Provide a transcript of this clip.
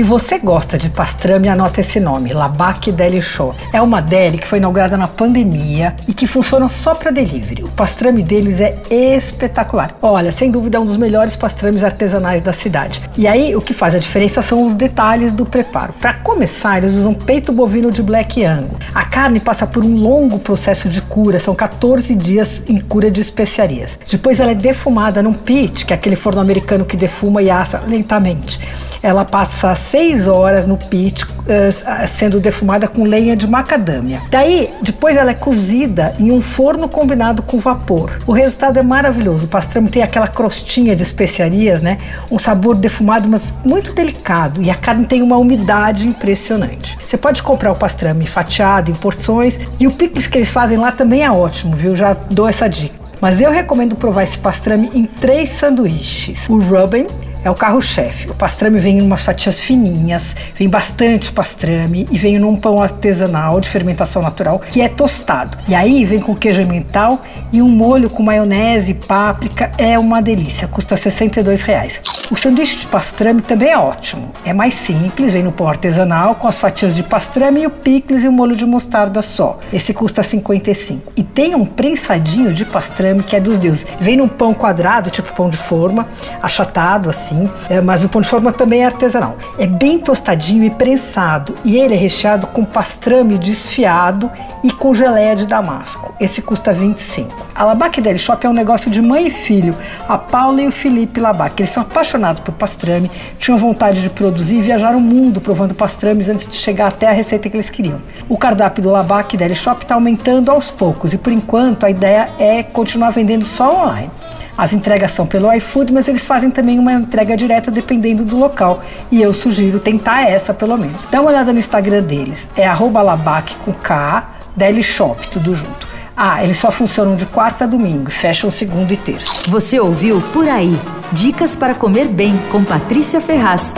Se você gosta de pastrame, anota esse nome, Labac Deli Show. É uma deli que foi inaugurada na pandemia e que funciona só para delivery. O pastrame deles é espetacular. Olha, sem dúvida é um dos melhores pastrames artesanais da cidade. E aí, o que faz a diferença são os detalhes do preparo. Para começar, eles usam peito bovino de Black Angus. A carne passa por um longo processo de cura, são 14 dias em cura de especiarias. Depois ela é defumada num pit, que é aquele forno americano que defuma e assa lentamente. Ela passa seis horas no pit, uh, sendo defumada com lenha de macadâmia. Daí, depois ela é cozida em um forno combinado com vapor. O resultado é maravilhoso. O pastrame tem aquela crostinha de especiarias, né? Um sabor defumado, mas muito delicado. E a carne tem uma umidade impressionante. Você pode comprar o pastrame fatiado em porções e o picles que eles fazem lá também é ótimo, viu? Já dou essa dica. Mas eu recomendo provar esse pastrame em três sanduíches. O Ruben, é o carro-chefe. O pastrame vem em umas fatias fininhas, vem bastante pastrame e vem num pão artesanal de fermentação natural que é tostado. E aí vem com queijo mental e um molho com maionese e páprica. É uma delícia, custa 62 reais. O sanduíche de pastrame também é ótimo. É mais simples, vem no pão artesanal com as fatias de pastrame e o picles e o molho de mostarda só. Esse custa 55. E tem um prensadinho de pastrame que é dos deuses. Vem num pão quadrado, tipo pão de forma, achatado assim, é, mas o pão de forma também é artesanal. É bem tostadinho e prensado e ele é recheado com pastrame desfiado e com geleia de damasco. Esse custa 25. A Labac Deli Shop é um negócio de mãe e filho, a Paula e o Felipe Labac. Eles são apaixonados por pastrame, tinham vontade de produzir e viajar o mundo provando pastrames antes de chegar até a receita que eles queriam. O cardápio do Labac Deli Shop está aumentando aos poucos e por enquanto a ideia é continuar vendendo só online. As entregas são pelo iFood, mas eles fazem também uma entrega direta dependendo do local. E eu sugiro tentar essa pelo menos. Dá uma olhada no Instagram deles, é labac com K, Deli Shop, tudo junto. Ah, eles só funcionam de quarta a domingo fecham segundo e terça. Você ouviu Por Aí. Dicas para comer bem com Patrícia Ferraz.